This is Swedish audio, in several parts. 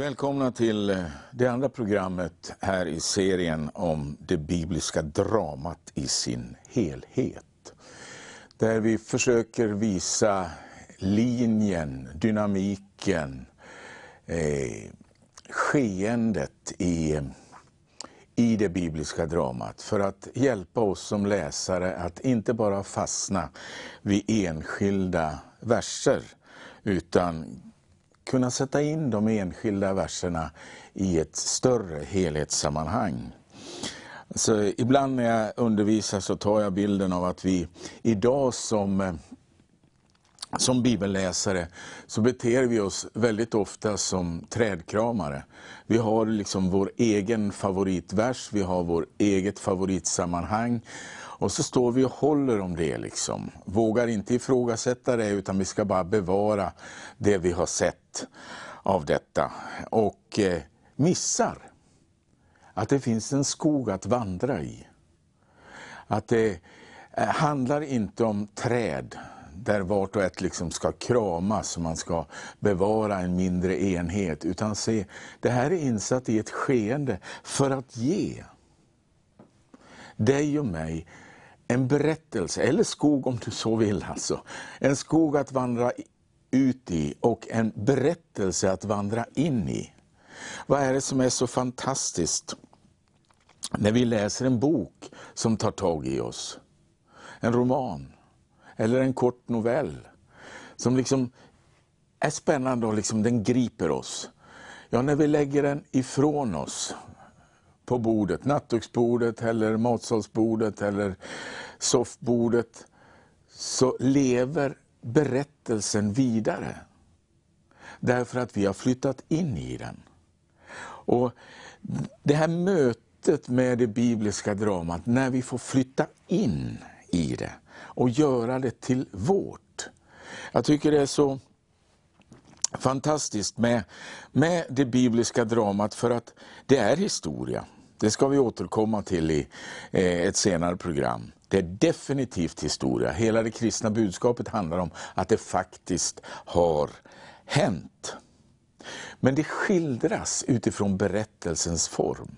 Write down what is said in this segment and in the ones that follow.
Välkomna till eh, det andra programmet här i serien om det bibliska dramat i sin helhet. Där vi försöker visa linjen, dynamiken, eh, skeendet i, i det bibliska dramat. För att hjälpa oss som läsare att inte bara fastna vid enskilda verser, utan kunna sätta in de enskilda verserna i ett större helhetssammanhang. Så ibland när jag undervisar så tar jag bilden av att vi idag som, eh, som bibelläsare så beter vi oss väldigt ofta som trädkramare. Vi har liksom vår egen favoritvers, vi har vår eget favoritsammanhang och så står vi och håller om det. liksom. Vågar inte ifrågasätta det, utan vi ska bara bevara det vi har sett av detta. Och eh, missar att det finns en skog att vandra i. Att det eh, handlar inte om träd där vart och ett liksom ska kramas och man ska bevara en mindre enhet. Utan se, det här är insatt i ett skeende för att ge dig och mig en berättelse, eller skog om du så vill. Alltså. En skog att vandra ut i och en berättelse att vandra in i. Vad är det som är så fantastiskt när vi läser en bok som tar tag i oss? En roman, eller en kort novell, som liksom är spännande och liksom den griper oss. Ja, när vi lägger den ifrån oss, på bordet, nattduksbordet eller matsalsbordet eller soffbordet, så lever berättelsen vidare. Därför att vi har flyttat in i den. Och Det här mötet med det bibliska dramat, när vi får flytta in i det och göra det till vårt. Jag tycker det är så fantastiskt med, med det bibliska dramat för att det är historia. Det ska vi återkomma till i eh, ett senare program. Det är definitivt historia. Hela det kristna budskapet handlar om att det faktiskt har hänt. Men det skildras utifrån berättelsens form.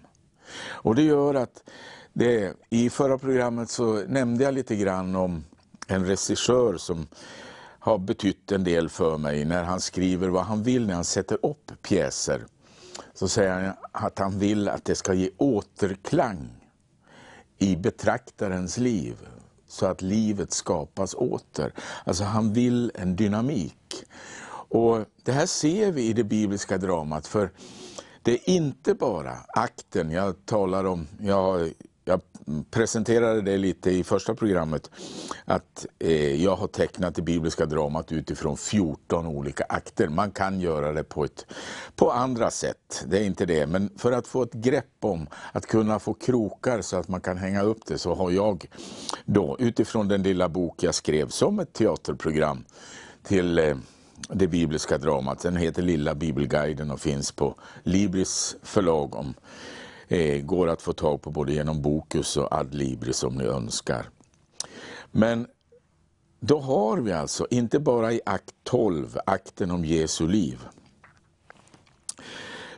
Och det gör att, det, i förra programmet så nämnde jag lite grann om en regissör som har betytt en del för mig när han skriver vad han vill när han sätter upp pjäser så säger han att han vill att det ska ge återklang i betraktarens liv, så att livet skapas åter. Alltså han vill en dynamik. Och Det här ser vi i det bibliska dramat, för det är inte bara akten, jag talar om, jag jag presenterade det lite i första programmet, att eh, jag har tecknat det bibliska dramat utifrån 14 olika akter. Man kan göra det på, ett, på andra sätt, det är inte det. Men för att få ett grepp om att kunna få krokar så att man kan hänga upp det, så har jag då utifrån den lilla bok jag skrev som ett teaterprogram till eh, det bibliska dramat. Den heter Lilla bibelguiden och finns på Libris förlag om eh, går att få tag på både genom Bokus och Adlibris om ni önskar. Men då har vi alltså, inte bara i akt 12, akten om Jesu liv,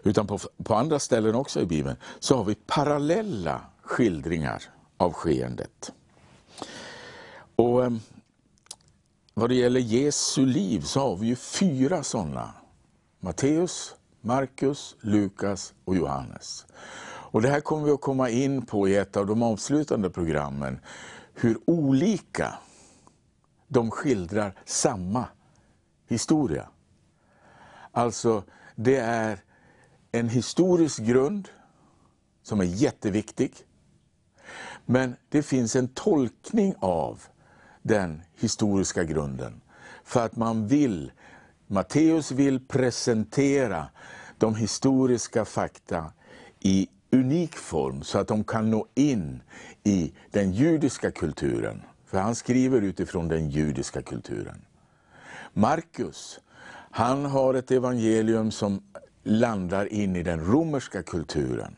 utan på, på andra ställen också i Bibeln, så har vi parallella skildringar av skeendet. Och eh, vad det gäller Jesu liv så har vi ju fyra sådana. Matteus, Markus, Lukas och Johannes. Och Det här kommer vi att komma in på i ett av de avslutande programmen. Hur olika de skildrar samma historia. Alltså, det är en historisk grund som är jätteviktig. Men det finns en tolkning av den historiska grunden. För att man vill, Matteus vill presentera de historiska fakta i unik form så att de kan nå in i den judiska kulturen. För han skriver utifrån den judiska kulturen. Markus, han har ett evangelium som landar in i den romerska kulturen.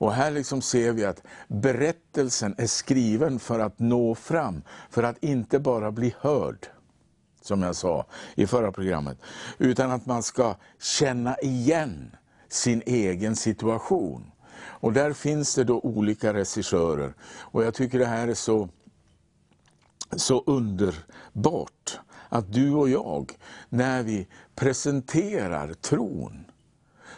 Och här liksom ser vi att berättelsen är skriven för att nå fram, för att inte bara bli hörd, som jag sa i förra programmet, utan att man ska känna igen sin egen situation. Och där finns det då olika regissörer. Och jag tycker det här är så, så underbart. Att du och jag, när vi presenterar tron,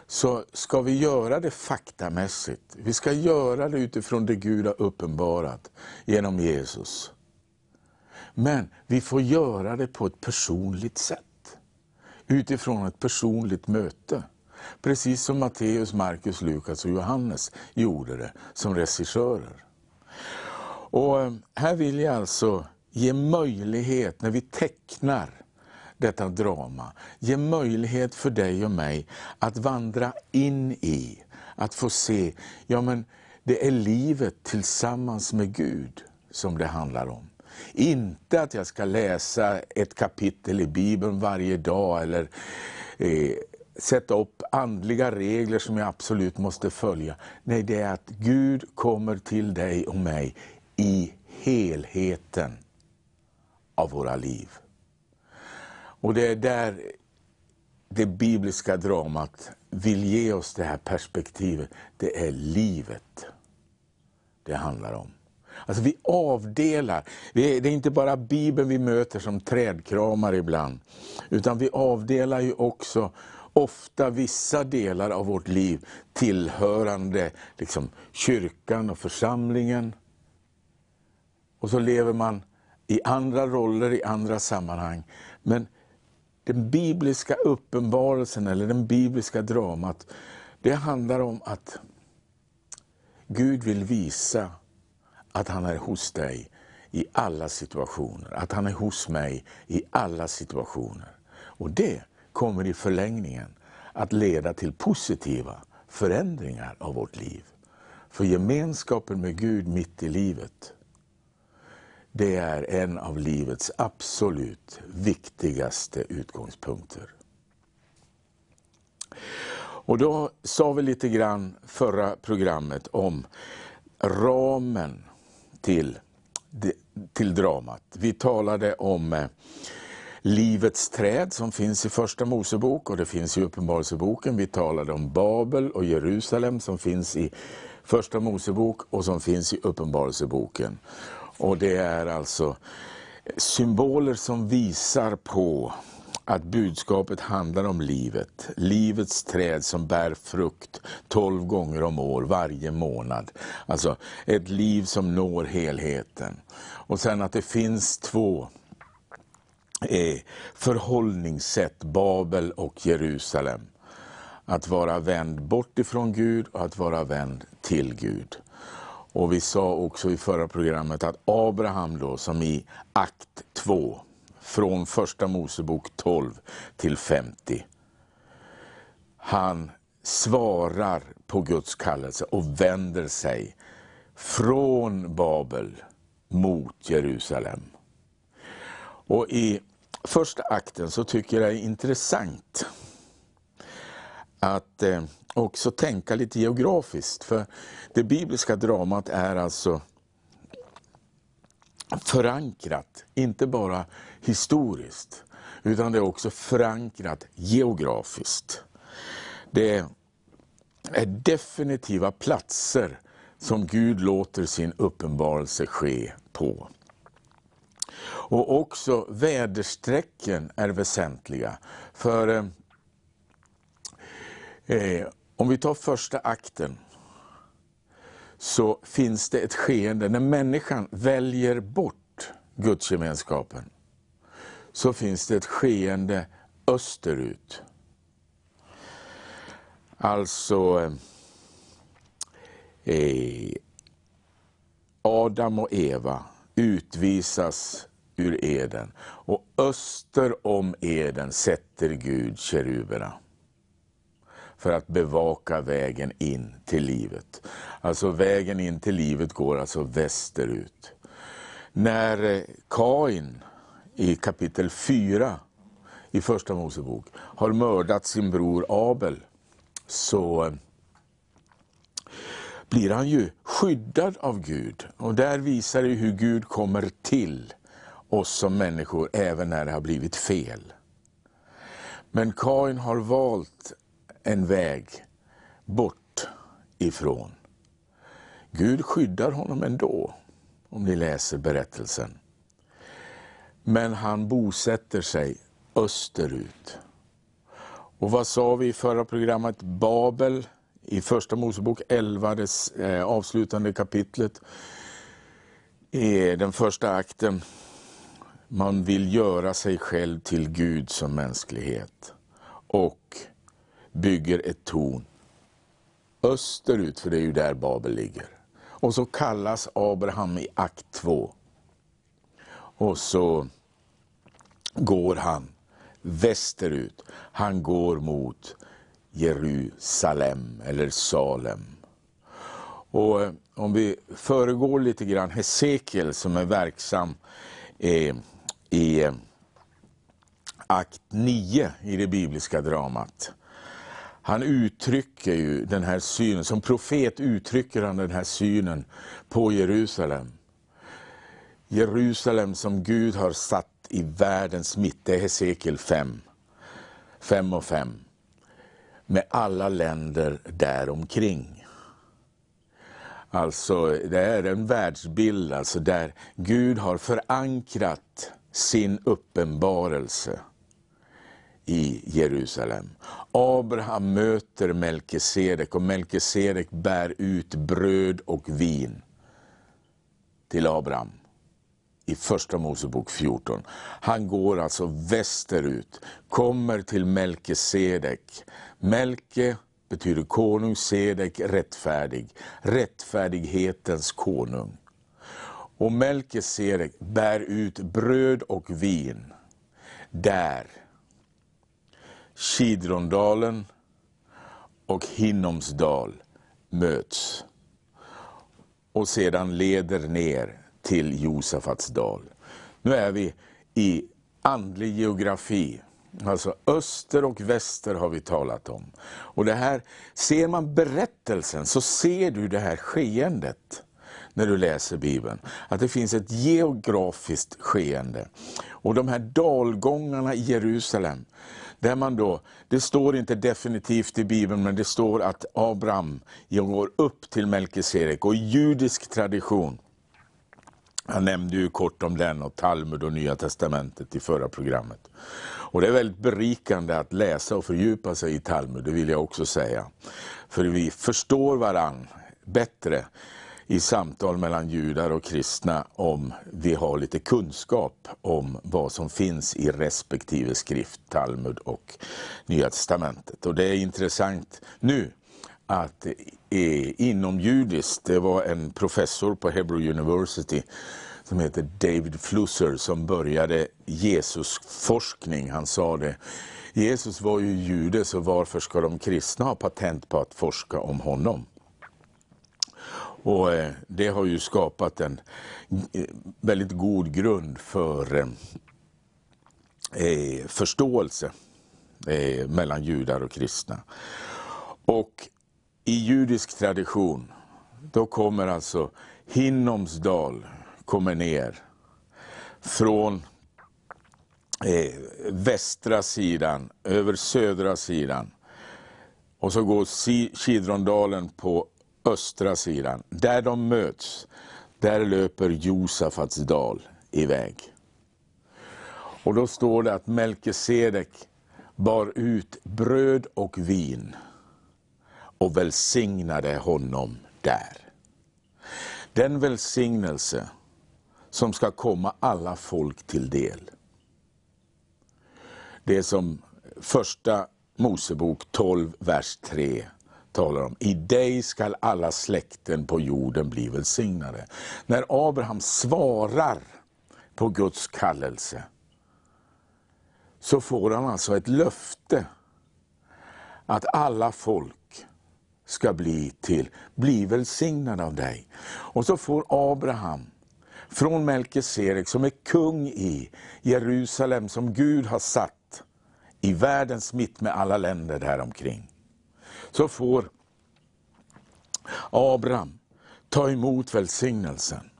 så ska vi göra det faktamässigt. Vi ska göra det utifrån det Gud har uppenbarat genom Jesus. Men vi får göra det på ett personligt sätt. Utifrån ett personligt möte. Precis som Matteus, Markus, Lukas och Johannes gjorde det som regissörer. Och eh, här vill jag alltså ge möjlighet, när vi tecknar detta drama, ge möjlighet för dig och mig att vandra in i, att få se, ja men det är livet tillsammans med Gud som det handlar om. Inte att jag ska läsa ett kapitel i Bibeln varje dag eller eh, sätta upp andliga regler som jag absolut måste följa. Nej, det är att Gud kommer till dig och mig i helheten av våra liv. Och det är där det bibliska dramat vill ge oss det här perspektivet. Det är livet det handlar om. Alltså vi avdelar, det är inte bara Bibeln vi möter som trädkramar ibland, utan vi avdelar ju också ofta vissa delar av vårt liv tillhörande liksom, kyrkan och församlingen. Och så lever man i andra roller, i andra sammanhang. Men den bibliska uppenbarelsen, eller den bibliska dramat, det handlar om att Gud vill visa att han är hos dig i alla situationer. Att han är hos mig i alla situationer. Och det kommer i förlängningen att leda till positiva förändringar av vårt liv. För gemenskapen med Gud mitt i livet, det är en av livets absolut viktigaste utgångspunkter. Och då sa vi lite grann förra programmet om ramen till, till dramat. Vi talade om eh, livets träd som finns i Första Mosebok och det finns i Uppenbarelseboken. Vi talade om Babel och Jerusalem som finns i Första Mosebok och som finns i Uppenbarelseboken. Och det är alltså symboler som visar på att budskapet handlar om livet. Livets träd som bär frukt tolv gånger om år, varje månad. Alltså ett liv som når helheten. Och sen att det finns två förhållningssätt, Babel och Jerusalem. Att vara vänd bort ifrån Gud och att vara vänd till Gud. Och vi sa också i förra programmet att Abraham då, som i akt 2, från första Mosebok 12 till 50. Han svarar på Guds kallelse och vänder sig från Babel mot Jerusalem. Och i första akten så tycker jag det är intressant att eh, också tänka lite geografiskt. För det bibliska dramat är alltså förankrat, inte bara historiskt, utan det är också förankrat geografiskt. Det är definitiva platser som Gud låter sin uppenbarelse ske på. Och också väderstrecken är väsentliga. För eh, eh, om vi tar första akten, så finns det ett skeende när människan väljer bort gudsgemenskapen. Så finns det ett skeende österut. Alltså eh, eh Adam och Eva utvisas ur Eden och öster om Eden sätter Gud keruberna för att bevaka vägen in till livet. Alltså vägen in till livet går alltså västerut. När eh, Kain i kapitel 4 i Första Mosebok har mördat sin bror Abel, så eh, blir han ju skyddad av Gud. Och där visar det hur Gud kommer till oss som människor, även när det har blivit fel. Men Kain har valt en väg bort ifrån. Gud skyddar honom ändå, om ni läser berättelsen. Men han bosätter sig österut. Och vad sa vi i förra programmet? Babel i Första Mosebok 11, det eh, avslutande kapitlet, i den första akten. Man vill göra sig själv till Gud som mänsklighet och bygger ett torn österut, för det är ju där Babel ligger. Och så kallas Abraham i akt 2. Och så går han västerut. Han går mot Jerusalem eller Salem. Och eh, om vi föregår lite grann Hesekiel som är verksam eh, i eh, akt 9 i det bibliska dramat. Han uttrycker ju den här synen, som profet uttrycker han den här synen på Jerusalem. Jerusalem som Gud har satt i världens mitt, det är Hesekiel 5, 5 och 5. Med alla länder däromkring. Alltså, det är en världsbild alltså där Gud har förankrat sin uppenbarelse i Jerusalem. Abraham möter Melkisedek och Melkisedek bär ut bröd och vin till Abraham i Första Mosebok 14. Han går alltså västerut, kommer till Melkisedek. Melke betyder konung, Sedek rättfärdig, rättfärdighetens konung. Och Melkisedek bär ut bröd och vin där Kidrondalen och Hinnomsdal möts och sedan leder ner till Josafats dal. Nu är vi i andlig geografi. Alltså öster och väster har vi talat om. Och det här, ser man berättelsen så ser du det här skeendet när du läser Bibeln. Att det finns ett geografiskt skeende. Och de här dalgångarna i Jerusalem, där man då, det står inte definitivt i Bibeln, men det står att Abraham går upp till Melkisedek. Och judisk tradition, jag nämnde ju kort om den och Talmud och Nya Testamentet i förra programmet. Och det är väldigt berikande att läsa och fördjupa sig i Talmud, det vill jag också säga. För vi förstår varann bättre i samtal mellan judar och kristna om vi har lite kunskap om vad som finns i respektive skrift, Talmud och Nya Testamentet. Och det är intressant nu att inom judiskt, det var en professor på Hebrew University som heter David Flusser som började Jesusforskning. Han sa det, Jesus var ju jude så varför ska de kristna ha patent på att forska om honom? Och eh, det har ju skapat en eh, väldigt god grund för eh, eh förståelse mellan judar och kristna. Och i judisk tradition, då kommer alltså Hinnomsdal kommer ner från eh, västra sidan över södra sidan. Och så går Kidrondalen på östra sidan. Där de möts, där löper Josafats dal iväg. Och då står det att Melkisedek bar ut bröd och vin och välsignade honom där. Den välsignelse som ska komma alla folk till del. Det som första Mosebok 12, vers 3 talar om. I dig skall alla släkten på jorden bli välsignade. När Abraham svarar på Guds kallelse, så får han alltså ett löfte att alla folk ska bli till, bli välsignade av dig. Och så får Abraham från Melkisedek som är kung i Jerusalem, som Gud har satt i världens mitt med alla länder däromkring, så får Abraham ta emot välsignelsen.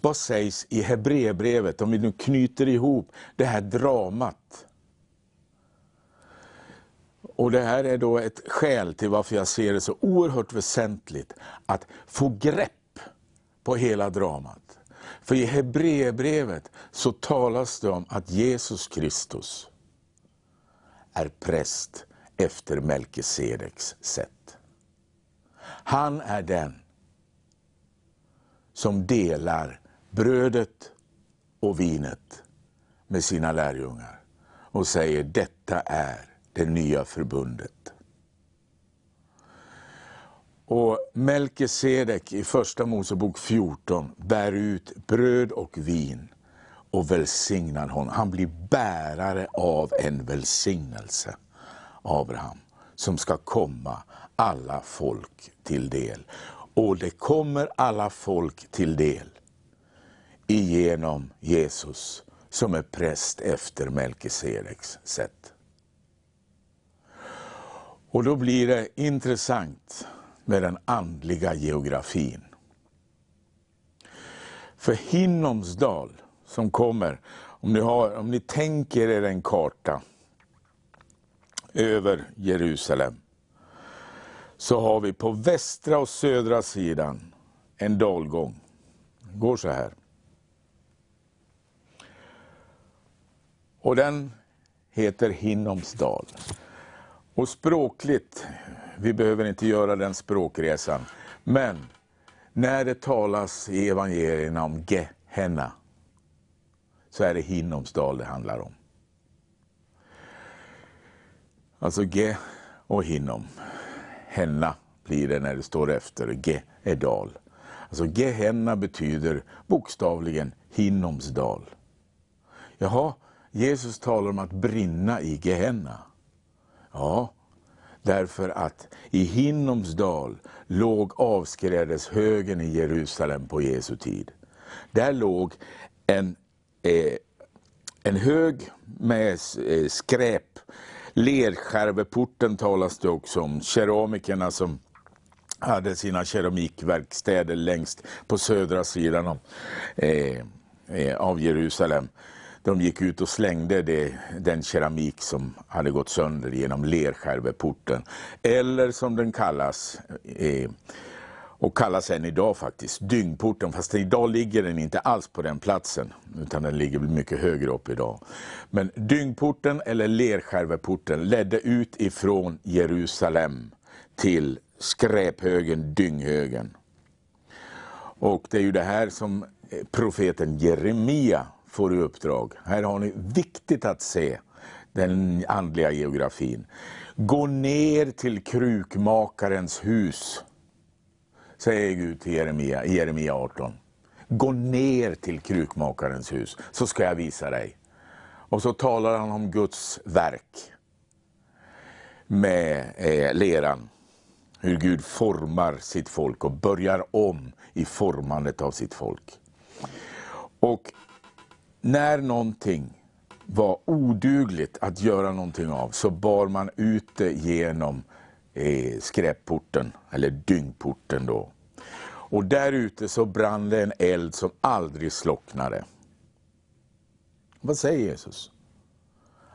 Vad sägs i Hebreerbrevet, om vi nu knyter ihop det här dramat Och Det här är då ett skäl till varför jag ser det så oerhört väsentligt att få grepp på hela dramat. För i Hebreerbrevet så talas det om att Jesus Kristus är präst efter Melkisedeks sätt. Han är den som delar brödet och vinet med sina lärjungar och säger detta är det nya förbundet. Och Melkisedek i Första Mosebok 14 bär ut bröd och vin och välsignar honom. Han blir bärare av en välsignelse, Abraham, som ska komma alla folk till del. Och det kommer alla folk till del genom Jesus som är präst efter Melkisedeks sätt. Och då blir det intressant med den andliga geografin. För Hinnomsdal som kommer, om ni, har, om ni tänker er en karta över Jerusalem, så har vi på västra och södra sidan en dalgång. Den går så här. Och den heter Hinnomsdal. Och språkligt, vi behöver inte göra den språkresan, men när det talas i evangelierna om Gehenna, så är det Hinnomsdal det handlar om. Alltså Ge och hinom. Henna blir det när det står efter, Ge är dal. Alltså Gehenna betyder bokstavligen Hinnomsdal. Jaha, Jesus talar om att brinna i Gehenna. Ja, därför att i Hinnoms dal låg avskrädeshögen i Jerusalem på Jesu tid. Där låg en, eh, en hög med eh, skräp. Lerskärveporten talas det också om. Keramikerna som hade sina keramikverkstäder längst på södra sidan av, eh, eh av Jerusalem de gick ut och slängde det, den keramik som hade gått sönder genom lerskärveporten. Eller som den kallas, eh, och kallas än idag faktiskt, dyngporten. Fast idag ligger den inte alls på den platsen, utan den ligger mycket högre upp idag. Men dyngporten eller lerskärveporten ledde ut ifrån Jerusalem till skräphögen, dynghögen. Och det är ju det här som eh, profeten Jeremia får i uppdrag. Här har ni viktigt att se den andliga geografin. Gå ner till krukmakarens hus, säger Gud till Jeremia i Jeremia 18. Gå ner till krukmakarens hus, så ska jag visa dig. Och så talar han om Guds verk med eh, leran. Hur Gud formar sitt folk och börjar om i formandet av sitt folk. Och när någonting var odugligt att göra någonting av så bar man ut det genom eh, skräpporten, eller dyngporten då. Och där ute så brann det en eld som aldrig slocknade. Vad säger Jesus?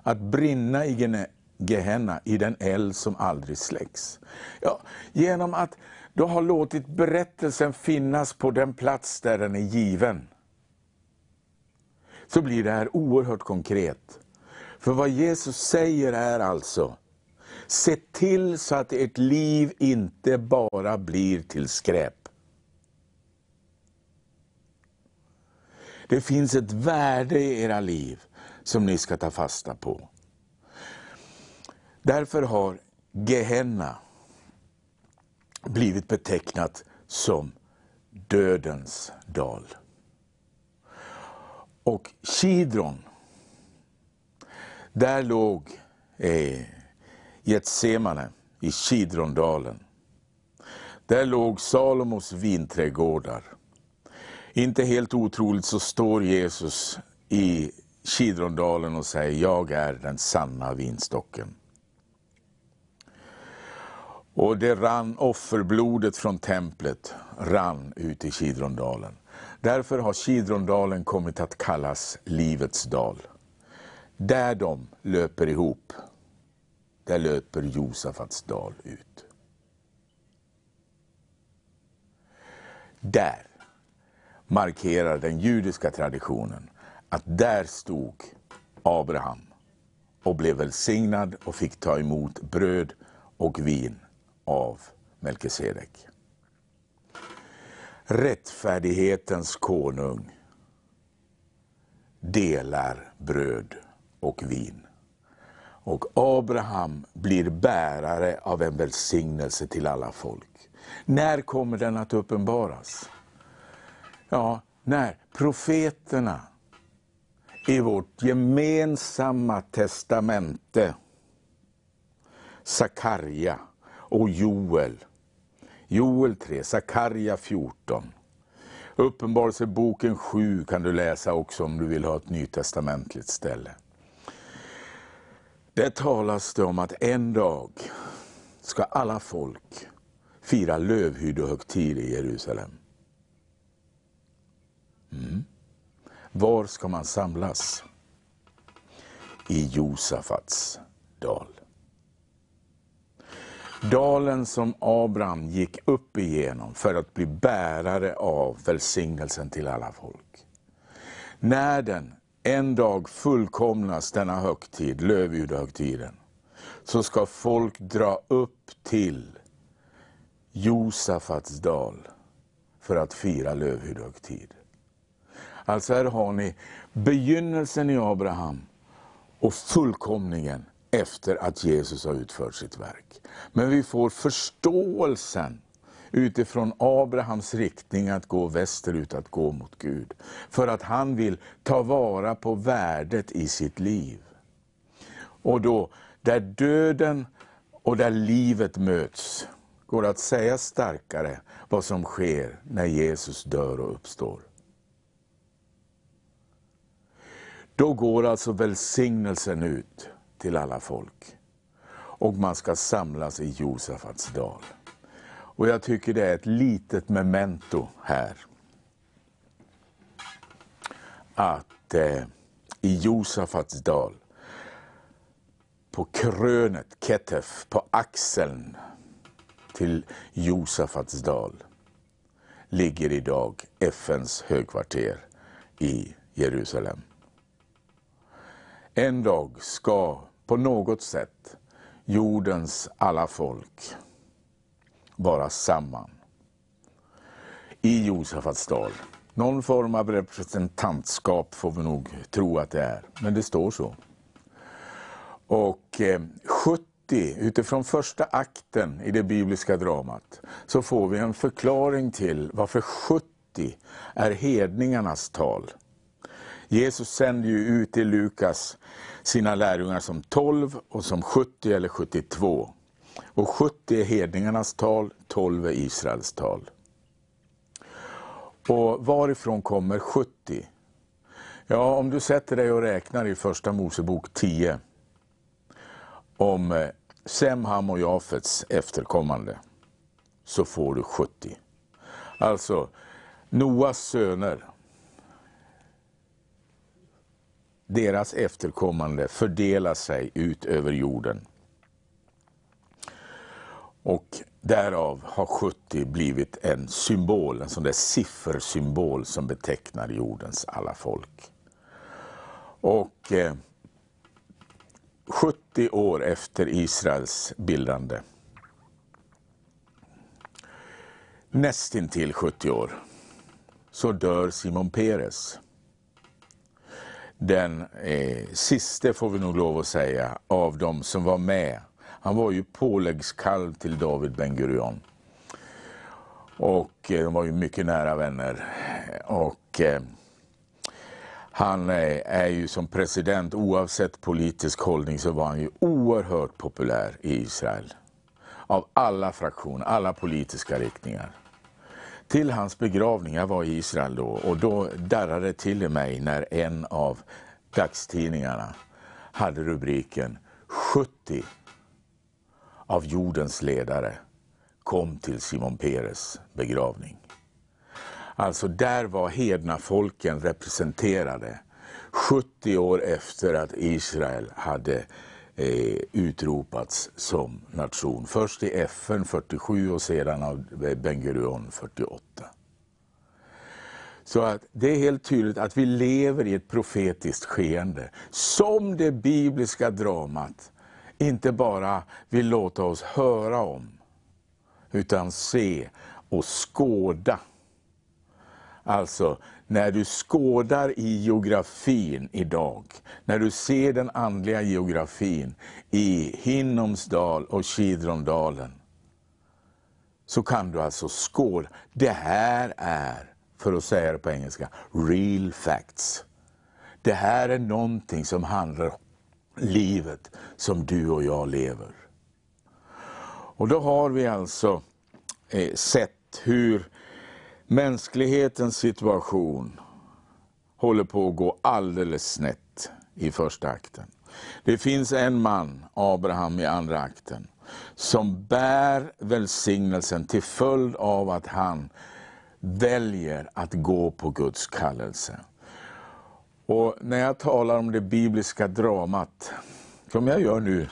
Att brinna i Gehenna, i den eld som aldrig släcks. Ja, genom att du har låtit berättelsen finnas på den plats där den är given så blir det här oerhört konkret. För vad Jesus säger är alltså, se till så att ert liv inte bara blir till skräp. Det finns ett värde i era liv som ni ska ta fasta på. Därför har Gehenna blivit betecknat som dödens dal. Och Kidron, där låg eh, Getsemane i Kidrondalen. Där låg Salomos vinträdgårdar. Inte helt otroligt så står Jesus i Kidrondalen och säger, jag är den sanna vinstocken. Och det rann offerblodet från templet rann ut i Kidrondalen. Därför har Kidrondalen kommit att kallas Livets dal. Där de löper ihop där löper Josafats dal ut. Där markerar den judiska traditionen att där stod Abraham och blev välsignad och fick ta emot bröd och vin av Melkisedek. Rättfärdighetens konung delar bröd och vin. Och Abraham blir bärare av en välsignelse till alla folk. När kommer den att uppenbaras? Ja, när profeterna i vårt gemensamma testamente, Sakarja och Joel, Joel 3, Sakarja 14, Uppenbarelseboken 7 kan du läsa också om du vill ha ett nytestamentligt ställe. Där talas det om att en dag ska alla folk fira lövhyddohögtid i Jerusalem. Mm. Var ska man samlas? I Josafats dal. Dalen som Abraham gick upp igenom för att bli bärare av välsignelsen till alla folk. När den en dag fullkomnas, denna högtid, lövhyddohögtiden, så ska folk dra upp till Josafats dal för att fira lövhyddohögtid. Alltså här har ni begynnelsen i Abraham och fullkomningen efter att Jesus har utfört sitt verk. Men vi får förståelsen utifrån Abrahams riktning att gå västerut, att gå mot Gud. För att han vill ta vara på värdet i sitt liv. Och då, där döden och där livet möts, går det att säga starkare vad som sker när Jesus dör och uppstår. Då går alltså välsignelsen ut till alla folk. Och man ska samlas i Josafats dal. Och jag tycker det är ett litet memento här. Att eh, i Josafats dal, på krönet, Ketef, på axeln till Josafats dal, ligger idag FNs högkvarter i Jerusalem. En dag ska på något sätt jordens alla folk vara samman i Josefats dal. Någon form av representantskap får vi nog tro att det är, men det står så. Och eh, 70, utifrån första akten i det bibliska dramat, så får vi en förklaring till varför 70 är hedningarnas tal. Jesus sänder ju ut i Lukas sina lärjungar som 12 och som 70 eller 72. Och 70 är hedningarnas tal, 12 är Israels tal. Och varifrån kommer 70? Ja, om du sätter dig och räknar i första Mosebok 10 om eh, Sem, Ham och Jafets efterkommande, så får du 70. Alltså, Noas söner, deras efterkommande fördelar sig ut över jorden. Och därav har 70 blivit en symbol, en sån där siffersymbol som betecknar jordens alla folk. Och eh, 70 år efter Israels bildande, nästintill 70 år, så dör Simon Peres den eh, siste, får vi nog lov att säga, av de som var med. Han var ju påläggskalv till David Ben Gurion. Och eh, de var ju mycket nära vänner. Och eh, han eh, är ju som president, oavsett politisk hållning, så var han ju oerhört populär i Israel. Av alla fraktioner, alla politiska riktningar till hans begravning. Jag var i Israel då och då darrade det till i mig när en av dagstidningarna hade rubriken 70 av jordens ledare kom till Simon Peres begravning. Alltså där var hedna folken representerade 70 år efter att Israel hade eh, utropats som nation. Först i FN 47 och sedan av Ben Gurion 48. Så att det är helt tydligt att vi lever i ett profetiskt skeende. Som det bibliska dramat inte bara vill låta oss höra om, utan se och skåda. Alltså, när du skådar i geografin idag, när du ser den andliga geografin i Hinnomsdal och Kidrondalen, så kan du alltså skåda. Det här är, för att säga det på engelska, real facts. Det här är någonting som handlar livet som du och jag lever. Och då har vi alltså eh, sett hur mänsklighetens situation håller på att gå alldeles snett i första akten. Det finns en man, Abraham i andra akten, som bär välsignelsen till följd av att han väljer att gå på Guds kallelse. Och när jag talar om det bibliska dramat, som jag gör nu,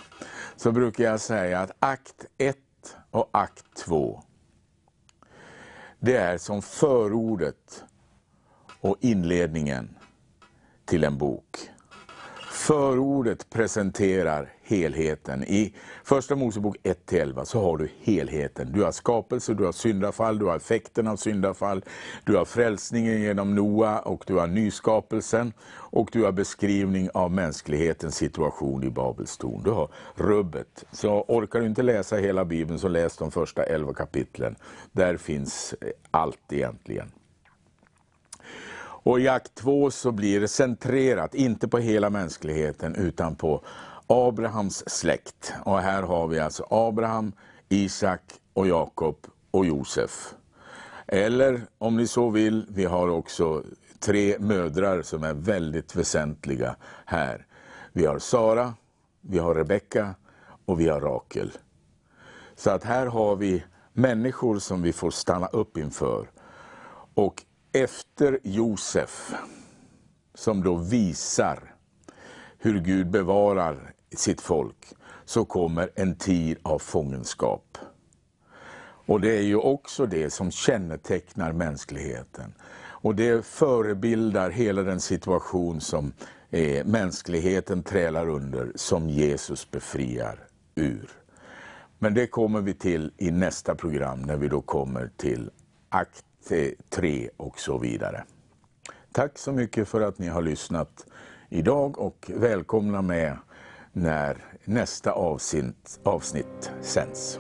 så brukar jag säga att akt 1 och akt 2, det är som förordet och inledningen till en bok. Förordet presenterar helheten. I Första Mosebok 1-11 så har du helheten. Du har skapelse, du har syndafall, du har effekten av syndafall, du har frälsningen genom Noa och du har nyskapelsen och du har beskrivning av mänsklighetens situation i Babels torn. Du har rubbet. Så orkar du inte läsa hela Bibeln så läs de första 11 kapitlen. Där finns eh, allt egentligen. Och i akt 2 så blir det centrerat, inte på hela mänskligheten, utan på Abrahams släkt. Och här har vi alltså Abraham, Isak och Jakob och Josef. Eller om ni så vill, vi har också tre mödrar som är väldigt väsentliga här. Vi har Sara, vi har Rebecka och vi har Rakel. Så att här har vi människor som vi får stanna upp inför. Och efter Josef, som då visar hur Gud bevarar sitt folk, så kommer en tid av fångenskap. Och det är ju också det som kännetecknar mänskligheten. Och det förebildar hela den situation som eh, mänskligheten trälar under, som Jesus befriar ur. Men det kommer vi till i nästa program, när vi då kommer till akt eh, 3 och så vidare. Tack så mycket för att ni har lyssnat idag och välkomna med när nästa avsnitt, avsnitt sänds.